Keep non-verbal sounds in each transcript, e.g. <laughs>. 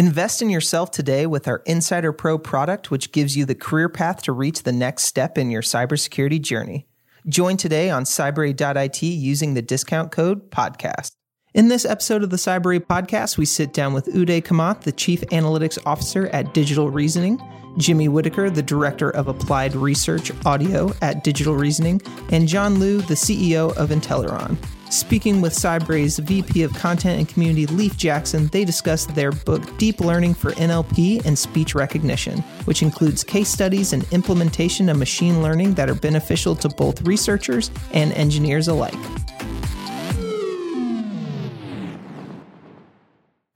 Invest in yourself today with our Insider Pro product, which gives you the career path to reach the next step in your cybersecurity journey. Join today on cybrary.it using the discount code podcast. In this episode of the Cybrary podcast, we sit down with Uday Kamath, the Chief Analytics Officer at Digital Reasoning, Jimmy Whitaker, the Director of Applied Research Audio at Digital Reasoning, and John Liu, the CEO of Intelluron. Speaking with Cybrary's VP of Content and Community, Leif Jackson, they discussed their book Deep Learning for NLP and Speech Recognition, which includes case studies and implementation of machine learning that are beneficial to both researchers and engineers alike.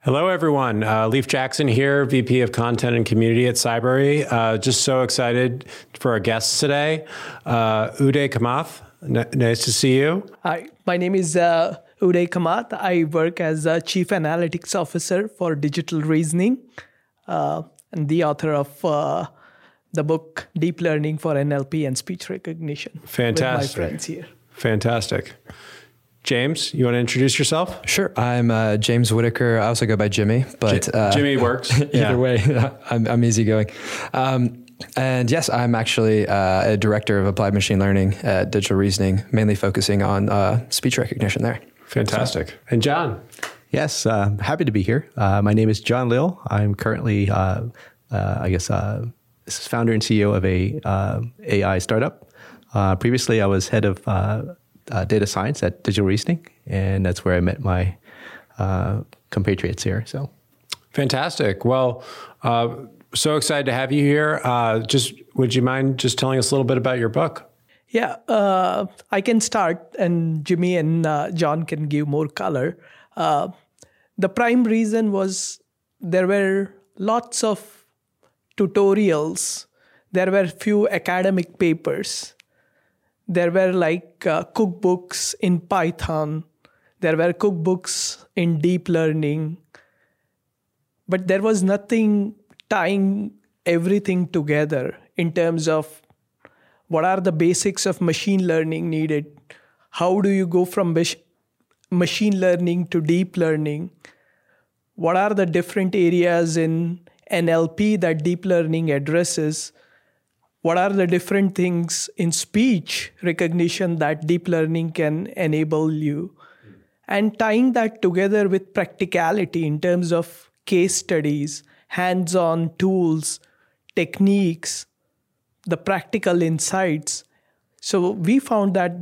Hello, everyone. Uh, Leif Jackson here, VP of Content and Community at Cybrary. Uh, just so excited for our guests today. Uh, Uday Kamath, n- nice to see you. Hi, my name is uh, Uday Kamath. I work as a Chief Analytics Officer for Digital Reasoning uh, and the author of uh, the book Deep Learning for NLP and Speech Recognition. Fantastic. With my friends here. Fantastic. James, you want to introduce yourself? Sure. I'm uh, James Whitaker. I also go by Jimmy, but uh, Jimmy works. <laughs> either yeah. way, <laughs> I'm, I'm easygoing. Um, and yes, I'm actually uh, a director of applied machine learning at Digital Reasoning, mainly focusing on uh, speech recognition there. Fantastic. So, and John? Yes, uh, happy to be here. Uh, my name is John Liu. I'm currently, I guess, founder and CEO of a AI startup. previously, I was head of uh, data science at Digital Reasoning, and that's where I met my uh, compatriots here. So, fantastic. Well, uh, so excited to have you here. Uh, just would you mind just telling us a little bit about your book? Yeah, uh, I can start, and Jimmy and uh, John can give more color. the prime reason was there were lots of tutorials. There were few academic papers there were like uh, cookbooks in Python, there were cookbooks in deep learning, but there was nothing tying everything together in terms of what are the basics of machine learning needed, how do you go from machine learning to deep learning, what are the different areas in NLP that deep learning addresses? What are the different things in speech recognition that deep learning can enable you? And tying that together with practicality in terms of case studies hands-on tools techniques the practical insights. So we found that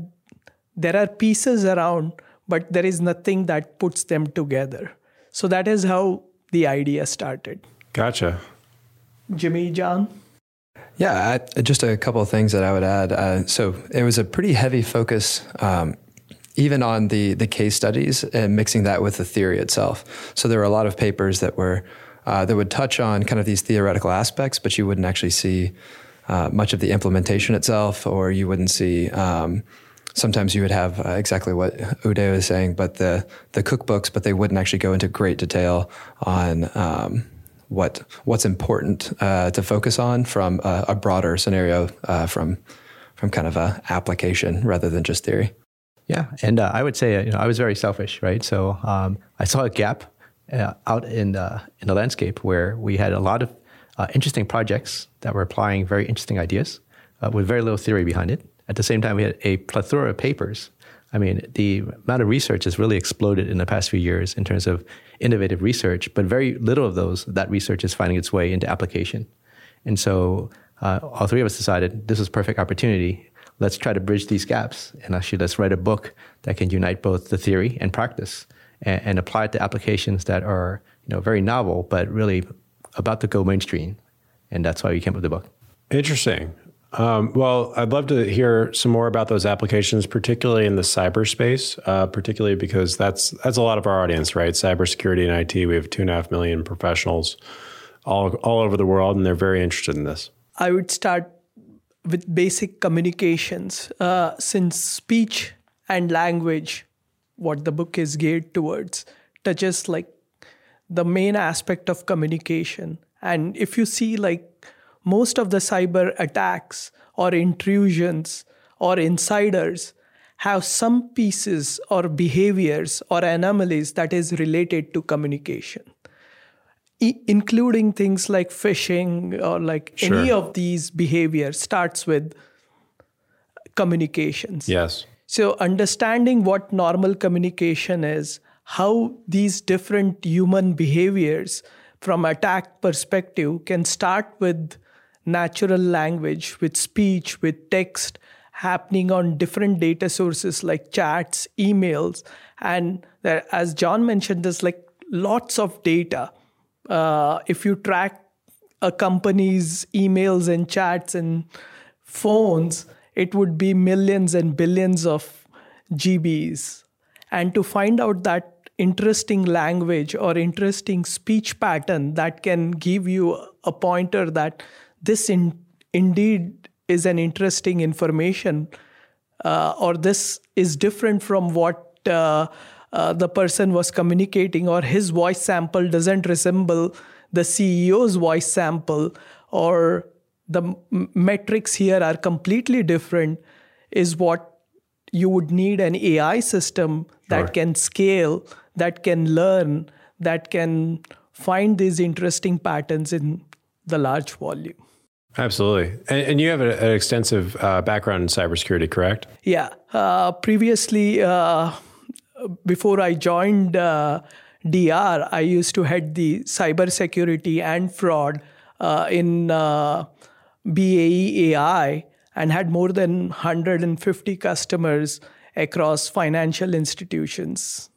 there are pieces around but there is nothing that puts them together. So that is how the idea started. Gotcha. Jimmy john? Yeah, I, just a couple of things that I would add. Uh, so it was a pretty heavy focus, um, even on the the case studies and mixing that with the theory itself. So there were a lot of papers that were uh, that would touch on kind of these theoretical aspects, but you wouldn't actually see uh, much of the implementation itself, or you wouldn't see. Um, sometimes you would have uh, exactly what Uday was saying, but the the cookbooks, but they wouldn't actually go into great detail on um, what what's important uh, to focus on from a, a broader scenario uh, from from kind of a application rather than just theory. Yeah, and uh, I would say you know, I was very selfish, right? So um, I saw a gap uh, out in the, in the landscape where we had a lot of uh, interesting projects that were applying very interesting ideas uh, with very little theory behind it. At the same time, we had a plethora of papers I mean, the amount of research has really exploded in the past few years in terms of innovative research, but very little of those, that research is finding its way into application. And so uh, all three of us decided this was perfect opportunity. Let's try to bridge these gaps and actually let's write a book that can unite both the theory and practice and, and apply it to applications that are, you know, very novel, but really about to go mainstream. And that's why we came up with the book. Interesting. Um, well, I'd love to hear some more about those applications, particularly in the cyberspace, uh, particularly because that's that's a lot of our audience, right? Cybersecurity and IT. We have two and a half million professionals all all over the world, and they're very interested in this. I would start with basic communications, uh, since speech and language, what the book is geared towards, touches like the main aspect of communication. And if you see like most of the cyber attacks or intrusions or insiders have some pieces or behaviors or anomalies that is related to communication I- including things like phishing or like Sure. any of these behaviors starts with communications. Yes. So, understanding what normal communication is, how these different human behaviors from attack perspective can start with natural language, with speech, with text happening on different data sources like chats, emails, and there, as John mentioned, there's like lots of data. Uh, if you track a company's emails and chats and phones, it would be millions and billions of GBs. And to find out that interesting language or interesting speech pattern that can give you a pointer that this in, indeed is an interesting information uh, or this is different from what uh, uh, the person was communicating, or his voice sample doesn't resemble the CEO's voice sample, or the m- metrics here are completely different, is what you would need an AI system Sure. that can scale, that can learn, that can find these interesting patterns in the large volume. Absolutely. And, and you have a- an extensive uh, background in cybersecurity, correct? Yeah. Uh, previously, uh, before I joined uh, DR, I used to head the cybersecurity and fraud uh, in uh, BAE AI and had more than 150 customers across financial institutions.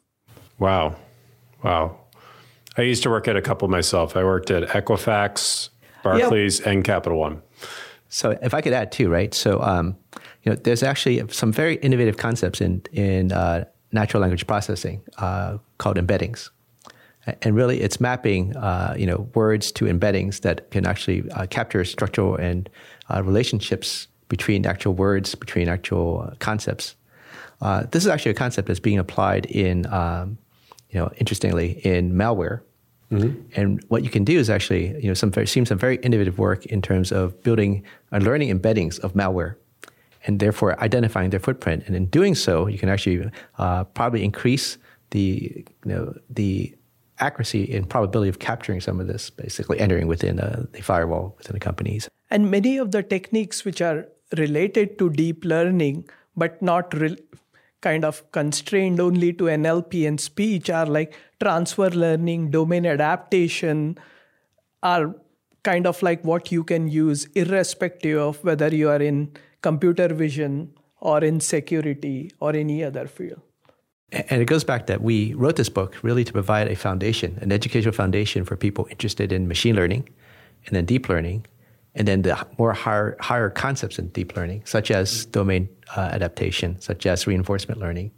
Wow. Wow. I used to work at a couple myself. I worked at Equifax, Barclays, and Capital One. So if I could add too, right? So um, you know, there's actually some very innovative concepts in in uh, natural language processing uh, called embeddings, and really it's mapping uh, you know words to embeddings that can actually uh, capture structural and uh, relationships between actual words, between actual uh, concepts. Uh, this is actually a concept that's being applied in um, you know interestingly in malware. And what you can do is actually, you know, some very, seen some very innovative work in terms of building and learning embeddings of malware, and therefore identifying their footprint. And in doing so, you can actually uh, probably increase the, you know, the accuracy and probability of capturing some of this, basically entering within uh, the firewall within the companies. And many of the techniques which are related to deep learning, but not re- kind of constrained only to NLP and speech, are like transfer learning, domain adaptation, are kind of like what you can use irrespective of whether you are in computer vision or in security or any other field. And it goes back that we wrote this book really to provide a foundation, an educational foundation for people interested in machine learning and then deep learning, and then the more higher, higher concepts in deep learning, such as domain uh, adaptation, such as reinforcement learning.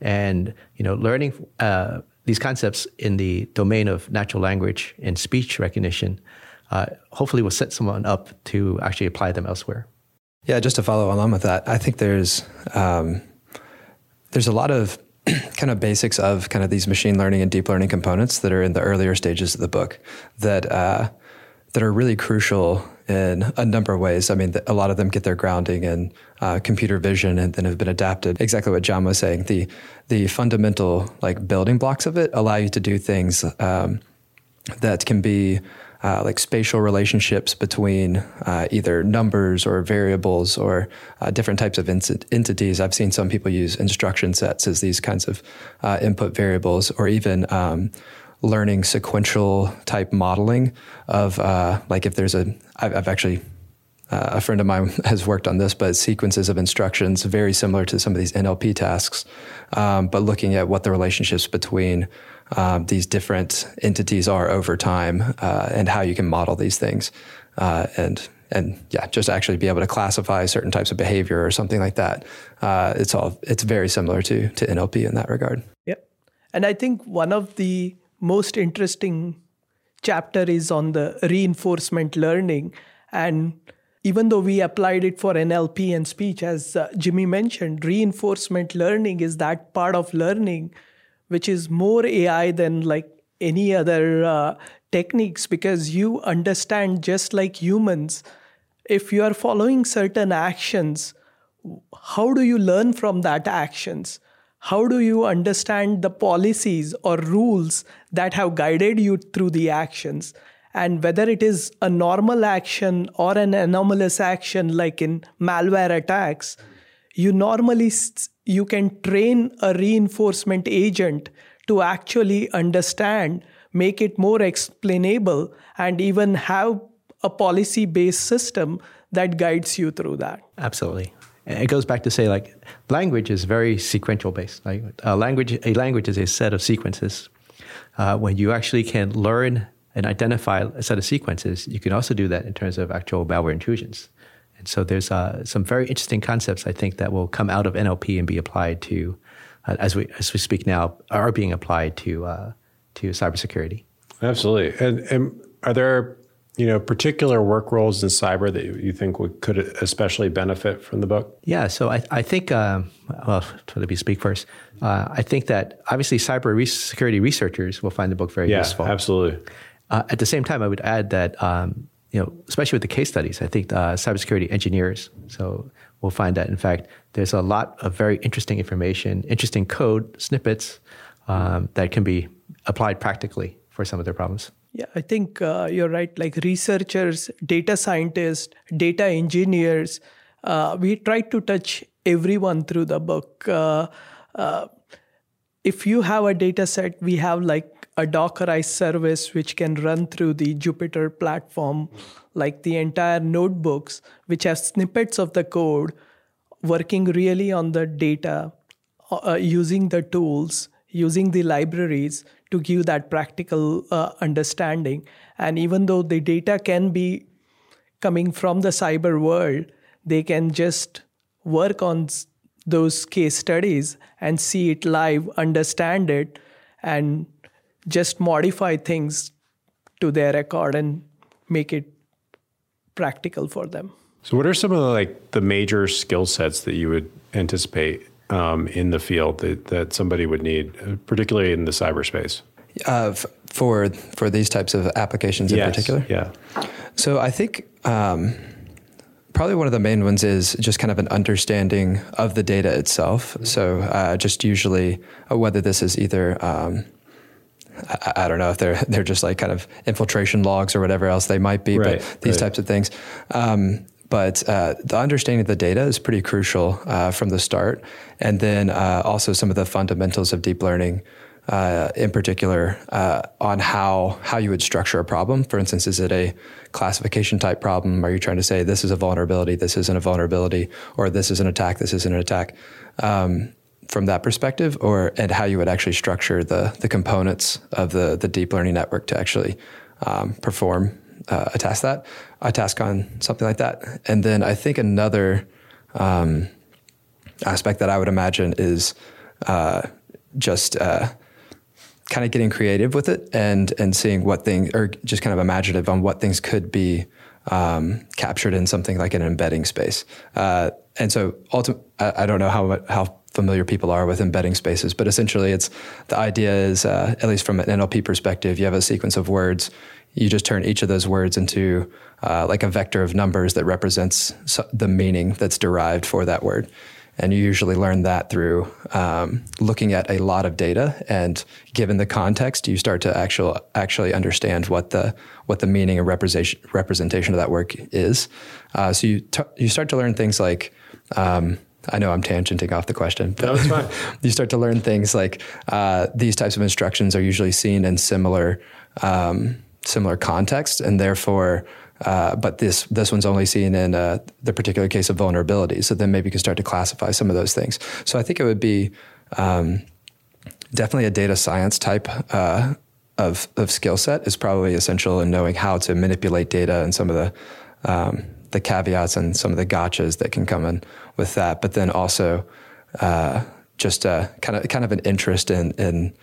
And you know, learning uh, these concepts in the domain of natural language and speech recognition uh, hopefully will set someone up to actually apply them elsewhere. Yeah, just to follow along with that, I think there's um, there's a lot of <clears throat> kind of basics of kind of these machine learning and deep learning components that are in the earlier stages of the book that uh, that are really crucial in a number of ways. I mean, a lot of them get their grounding in uh, computer vision and then have been adapted. Exactly what John was saying. The the fundamental like building blocks of it allow you to do things um, that can be uh, like spatial relationships between uh, either numbers or variables or uh, different types of ent- entities. I've seen some people use instruction sets as these kinds of uh, input variables, or even um, learning sequential type modeling of uh, like if there's a. I've, I've actually uh, a friend of mine <laughs> has worked on this, but sequences of instructions very similar to some of these NLP tasks, um, but looking at what the relationships between um, these different entities are over time uh, and how you can model these things, uh, and and yeah, just actually be able to classify certain types of behavior or something like that. Uh, it's all it's very similar to to NLP in that regard. Yep. And I think one of the most interesting chapter is on the reinforcement learning and even though we applied it for NLP and speech as uh, Jimmy mentioned reinforcement learning is that part of learning which is more AI than like any other uh, techniques because you understand just like humans if you are following certain actions how do you learn from that actions how do you understand the policies or rules that have guided you through the actions? And whether it is a normal action or an anomalous action, like in malware attacks, you normally you can train a reinforcement agent to actually understand, make it more explainable, and even have a policy based system that guides you through that. Absolutely. It goes back to say like language is very sequential based. Like a language, a language is a set of sequences. Uh, when you actually can learn and identify a set of sequences, you can also do that in terms of actual malware intrusions. So there's uh, some very interesting concepts I think that will come out of NLP and be applied to, uh, as we as we speak now, are being applied to uh, to cybersecurity. Absolutely. And, and are there you know particular work roles in cyber that you think would, could especially benefit from the book? Yeah, so I, I think um, well, let me speak first. Uh, I think that obviously cyber security researchers will find the book very yeah, useful. Absolutely. Uh, at the same time, I would add that um, you know, especially with the case studies, I think uh, cybersecurity engineers. So we'll find that in fact there's a lot of very interesting information, interesting code snippets um, that can be applied practically for some of their problems. Yeah, I think uh, you're right. Like researchers, data scientists, data engineers, uh, we try to touch everyone through the book. Uh, uh, if you have a data set, we have like a Dockerized service which can run through the Jupyter platform, like the entire notebooks, which have snippets of the code working really on the data, uh, using the tools, using the libraries to give that practical uh, understanding. And even though the data can be coming from the cyber world, they can just work on those case studies and see it live, understand it, and just modify things to their record and make it practical for them. So, what are some of the, like the major skill sets that you would anticipate um, in the field that, that somebody would need, uh, particularly in the cyberspace? Uh, f- for for these types of applications in yes, particular, yeah. So I think um, probably one of the main ones is just kind of an understanding of the data itself. So uh, just usually uh, whether this is either um, I, I, don't know if they're they're just like kind of infiltration logs or whatever else they might be, right, but these right. types of things. Um, but uh, the understanding of the data is pretty crucial uh, from the start. And then uh, also some of the fundamentals of deep learning, uh, in particular, uh, on how, how you would structure a problem. For instance, is it a classification type problem? Are you trying to say this is a vulnerability, this isn't a vulnerability, or this is an attack, this isn't an attack? Um, from that perspective, or and how you would actually structure the the components of the the deep learning network to actually um, perform uh, a task that a task on something like that. And then I think another um, aspect that I would imagine is uh, just uh, kind of getting creative with it and and seeing what things or just kind of imaginative on what things could be um, captured in something like an embedding space. Uh, and so ultimately, I, I, don't know how how familiar people are with embedding spaces, but essentially, it's the idea is uh, at least from an NLP perspective, you have a sequence of words you just turn each of those words into uh, like a vector of numbers that represents the meaning that's derived for that word. And you usually learn that through um, looking at a lot of data, and given the context, you start to actual, actually understand what the what the meaning and representation representation of that work is. Uh, so you t- you start to learn things like. Um, I know I'm tangenting off the question, but no, fine. <laughs> you start to learn things like uh, these types of instructions are usually seen in similar um, similar context, and therefore, uh, but this this one's only seen in uh, the particular case of vulnerability. So then maybe you can start to classify some of those things. So I think it would be um, definitely a data science type uh, of of skill set is probably essential in knowing how to manipulate data and some of the um, the caveats and some of the gotchas that can come in with that. But then also uh, just a kind of kind of an interest in in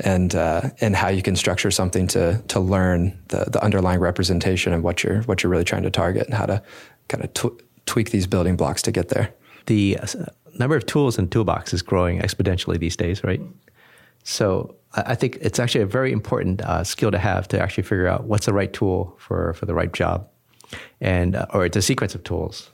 and uh, and how you can structure something to to learn the, the underlying representation and what you're what you're really trying to target and how to kind of tw- tweak these building blocks to get there. The uh, number of tools in toolbox is growing exponentially these days, right? So I think it's actually a very important uh, skill to have to actually figure out what's the right tool for for the right job, and uh, or it's a sequence of tools.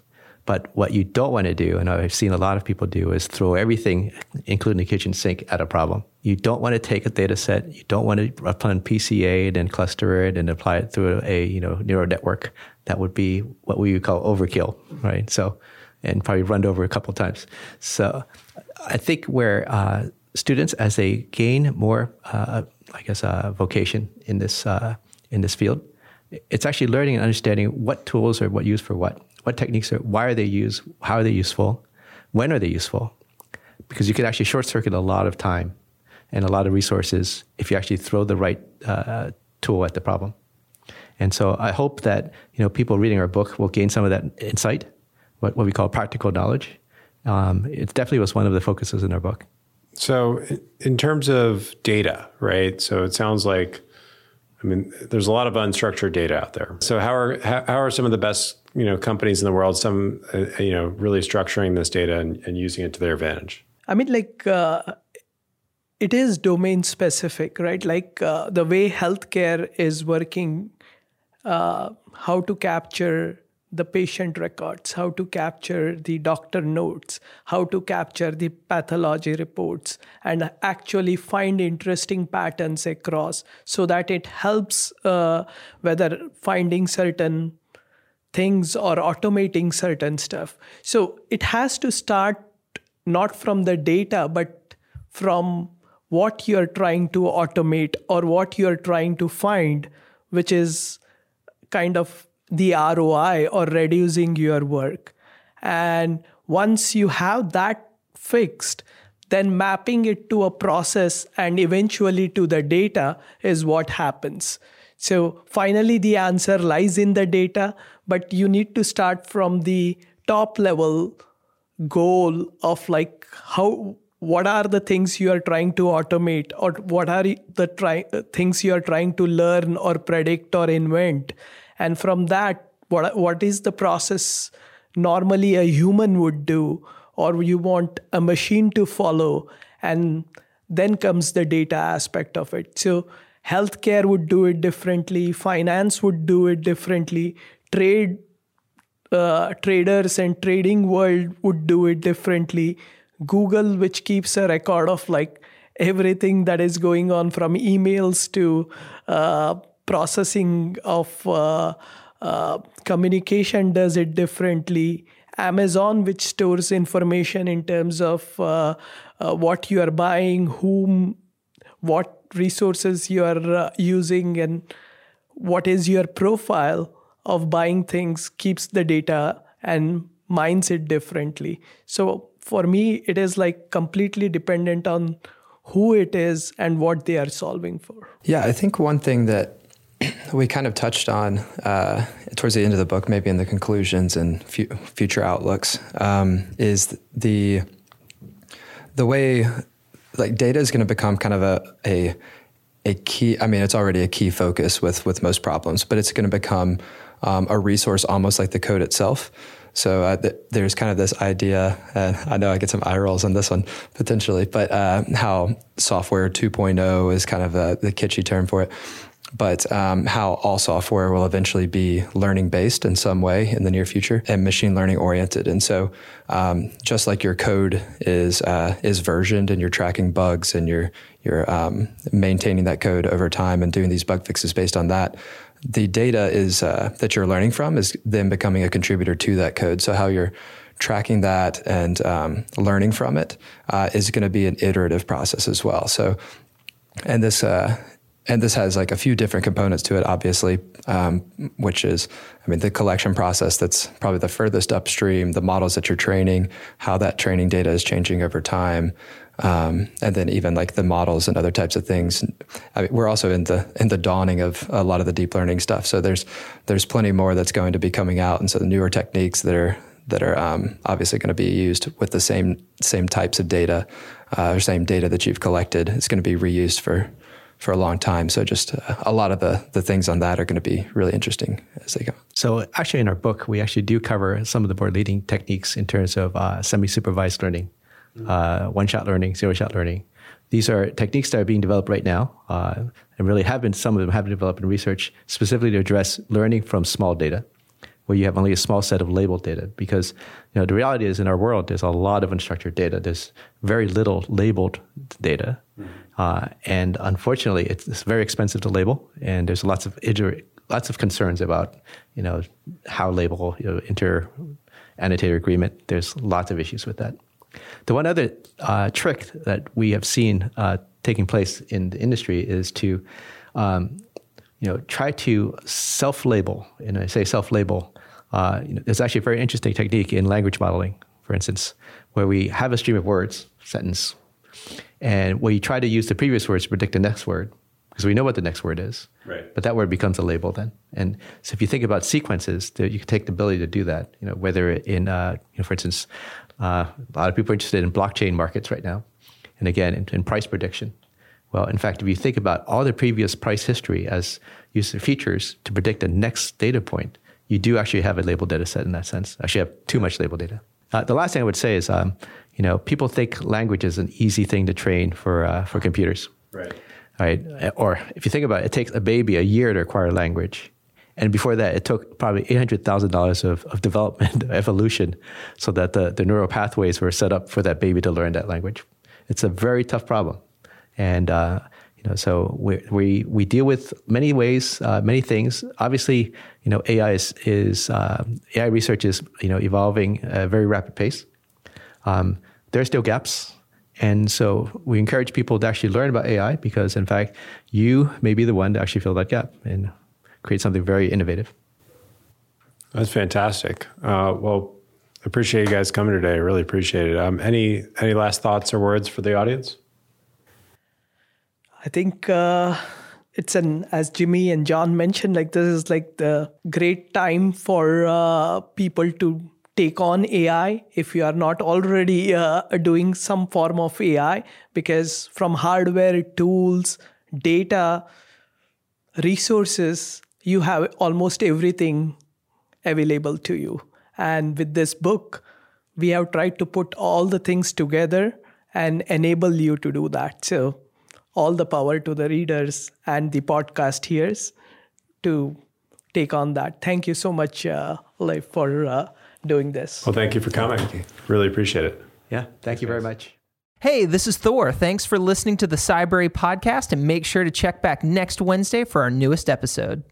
But what you don't want to do, and I've seen a lot of people do, is throw everything, including the kitchen sink, at a problem. You don't want to take a data set. You don't want to run PCA and then cluster it and apply it through a you know neural network. That would be what we would call overkill, right? So, and probably run over a couple times. So, I think where uh, students, as they gain more, uh, I guess, uh, vocation in this uh, in this field, it's actually learning and understanding what tools are what used for what what techniques are, why are they used, how are they useful, when are they useful? Because you could actually short circuit a lot of time and a lot of resources if you actually throw the right uh, tool at the problem. And so I hope that you know people reading our book will gain some of that insight, what, what we call practical knowledge. Um, it definitely was one of the focuses in our book. So, in terms of data, right? So it sounds like, I mean, there's a lot of unstructured data out there. So how are how, are some of the best you know companies in the world some uh, you know really structuring this data and, and, using it to their advantage i mean like uh, it is domain specific right like uh, the way healthcare is working uh, how to capture the patient records how to capture the doctor notes how to capture the pathology reports and actually find interesting patterns across so that it helps uh, whether finding certain things or automating certain stuff. So it has to start not from the data, but from what you're trying to automate or what you're trying to find, which is kind of the ROI or reducing your work. And once you have that fixed, then mapping it to a process and eventually to the data is what happens. So finally, the answer lies in the data, but you need to start from the top level goal of like how what are the things you are trying to automate or what are the try, things you are trying to learn or predict or invent and from that what what is the process normally a human would do or you want a machine to follow? And then comes the data aspect of it. So healthcare would do it differently. Finance would do it differently. Trade uh, traders and trading world would do it differently. Google which keeps a record of like everything that is going on from emails to uh, processing of uh, uh communication does it differently amazon which stores information in terms of uh, uh, what you are buying whom what resources you are using and what is your profile of buying things keeps the data and mines it differently. So for me, it is like completely dependent on who it is and what they are solving for. Yeah, I think one thing that <clears throat> we kind of touched on uh, towards the end of the book, maybe in the conclusions and fu- future outlooks, um, is the the way like data is going to become kind of a, a a key. I mean, it's already a key focus with with most problems, but it's going to become um, a resource almost like the code itself. So uh, th- there's kind of this idea, I know I get some eye rolls on this one potentially, but uh, how software 2.0 is kind of a, the kitschy term for it. But um, how all software will eventually be learning based in some way in the near future and machine learning oriented. And so, um, just like your code is uh, is versioned and you're tracking bugs and you're you're um, maintaining that code over time and doing these bug fixes based on that, the data is uh, that you're learning from is then becoming a contributor to that code. So how you're tracking that and um, learning from it uh, is going to be an iterative process as well. So, and this uh, and this has like a few different components to it, obviously, um, which is, I mean, the collection process that's probably the furthest upstream, the models that you're training, how that training data is changing over time, um, and then even like the models and other types of things. I mean, we're also in the in the dawning of a lot of the deep learning stuff. So there's there's plenty more that's going to be coming out, and so the newer techniques that are that are um, obviously going to be used with the same same types of data uh, or same data that you've collected is going to be reused for for a long time. So just uh, a lot of the the things on that are going to be really interesting as they go. So actually, in our book, we actually do cover some of the more leading techniques in terms of uh, semi-supervised learning uh, one-shot learning, zero-shot learning. These are techniques that are being developed right now, uh, and really have been. Some of them have been developed in research specifically to address learning from small data, where you have only a small set of labeled data. Because you know the reality is in our world, there's a lot of unstructured data. There's very little labeled data, mm-hmm. uh, and unfortunately, it's, it's, very expensive to label, and there's lots of lots of concerns about you know how label you know, inter annotator agreement. There's lots of issues with that. The one other uh, trick that we have seen uh, taking place in the industry is to, um, you know, try to self-label. And I say self-label. Uh, you know, there's actually a very interesting technique in language modeling, for instance, where we have a stream of words, sentence, and we try to use the previous words to predict the next word because we know what the next word is. Right. But that word becomes a label then. And so if you think about sequences, you can take the ability to do that. You know, whether in, uh, you know, for instance, uh, a lot of people are interested in blockchain markets right now, and again in, in, price prediction. Well, in fact, if you think about all the previous price history as user features to predict the next data point, you do actually have a label data set in that sense. Actually, have too much label data. Uh, the last thing I would say is, um, you know, people think language is an easy thing to train for uh, for computers. Right. Right. Or if you think about it, it takes a baby a year to acquire language. And before that, it took probably $800,000 of, of development, <laughs> evolution, so that the, the neural pathways were set up for that baby to learn that language. It's a very tough problem. And, uh, you know, so we, we, we deal with many ways, uh, many things. Obviously, you know, AI is, is uh, AI research is, you know, evolving at a very rapid pace. Um, there are still gaps. And so we encourage people to actually learn about AI because, in fact, you may be the one to actually fill that gap. And create something very innovative. That's fantastic. Uh, well, appreciate you guys coming today. I really appreciate it. Um, any any last thoughts or words for the audience? I think uh, it's an as Jimmy and John mentioned, like this is like the great time for uh, people to take on AI if you are not already uh, doing some form of AI, because from hardware, tools, data, resources, you have almost everything available to you. And with this book, we have tried to put all the things together and enable you to do that. So, all the power to the readers and the podcast hearers to take on that. Thank you so much, uh, Leif, for uh, doing this. Well, thank you for coming. Really appreciate it. Yeah, thank you very much. Hey, this is Thor. Thanks for listening to the Cybrary podcast, and make sure to check back next Wednesday for our newest episode.